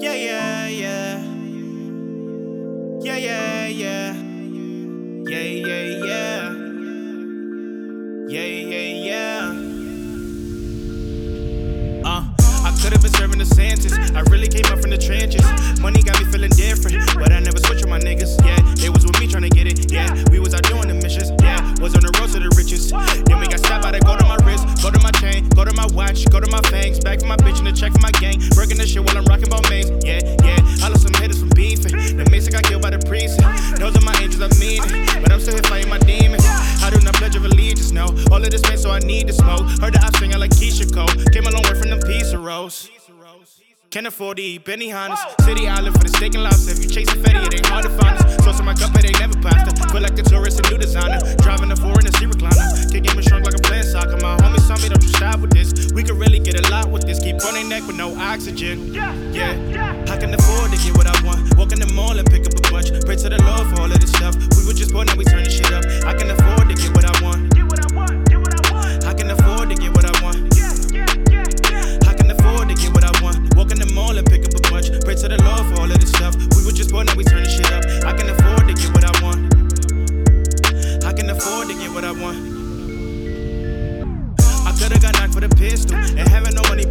Yeah, yeah, yeah. Yeah, yeah, yeah. Yeah, yeah, yeah. Yeah, yeah, yeah. Uh, I could have been serving the sentence. I really came up. Check for my gang. Working the shit while I'm rocking both mains. Yeah, yeah. I lost some hitters from beefing. The mason got killed by the priest. Those are my angels, I mean it. But I'm still here fighting my demons. I do not pledge of allegiance, no. All of this pain, so I need to smoke. Heard the ops singing like Keyshia Cole. Came a long way from them piece of roast. Can't afford to eat Benihana's. City Island for the steak and lobster. If you chasing Fetty, it ain't hard to find us. Sauce in my cup, it ain't never pasta. Feel like the tourist, a new designer. Neck with no oxygen. Yeah. I can afford to get what I want. Walk in the mall and pick up a bunch. Pray to the Lord for all of this stuff. We were just born, now we turning shit up. I can afford to get what I want. I can afford to get what I want. I can afford to get what I want. Walk in the mall and pick up a bunch. Pray to the Lord for all of this stuff. We were just born, now we turning shit up. I can afford to get what I want. I can afford to get what I want. I could've got knocked for the pistol and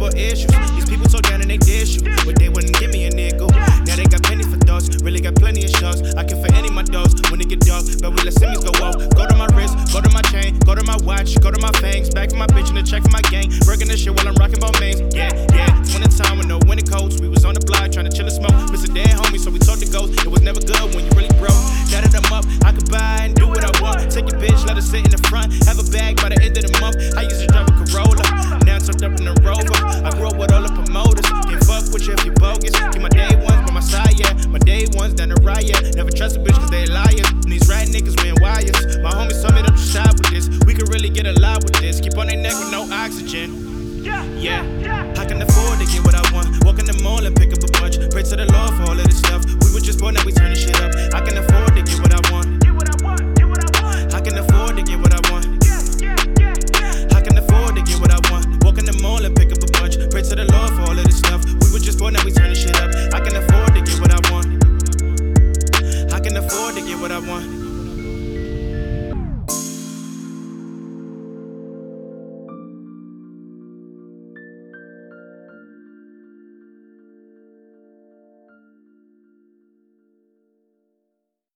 your issues. These people so down and they dish you, but they wouldn't give me a nigga. Now they got pennies for thoughts, really got plenty of shots. I can for any of my dogs when it get dark, but we let Simmons go off. Go to my wrist, go to my chain, go to my watch, go to my fangs. Back for my bitch and the check for my gang. Breaking this shit while I'm rocking both mains. Yeah, yeah. Winter time with no winter coats. We was on the block trying to chill and smoke. Miss a dead homie, so we talked to ghosts. It was never good when you really broke. Now them up, I could buy and do what I want. Take your bitch, let her sit in the front. Have a bag by the end of the Yeah, yeah.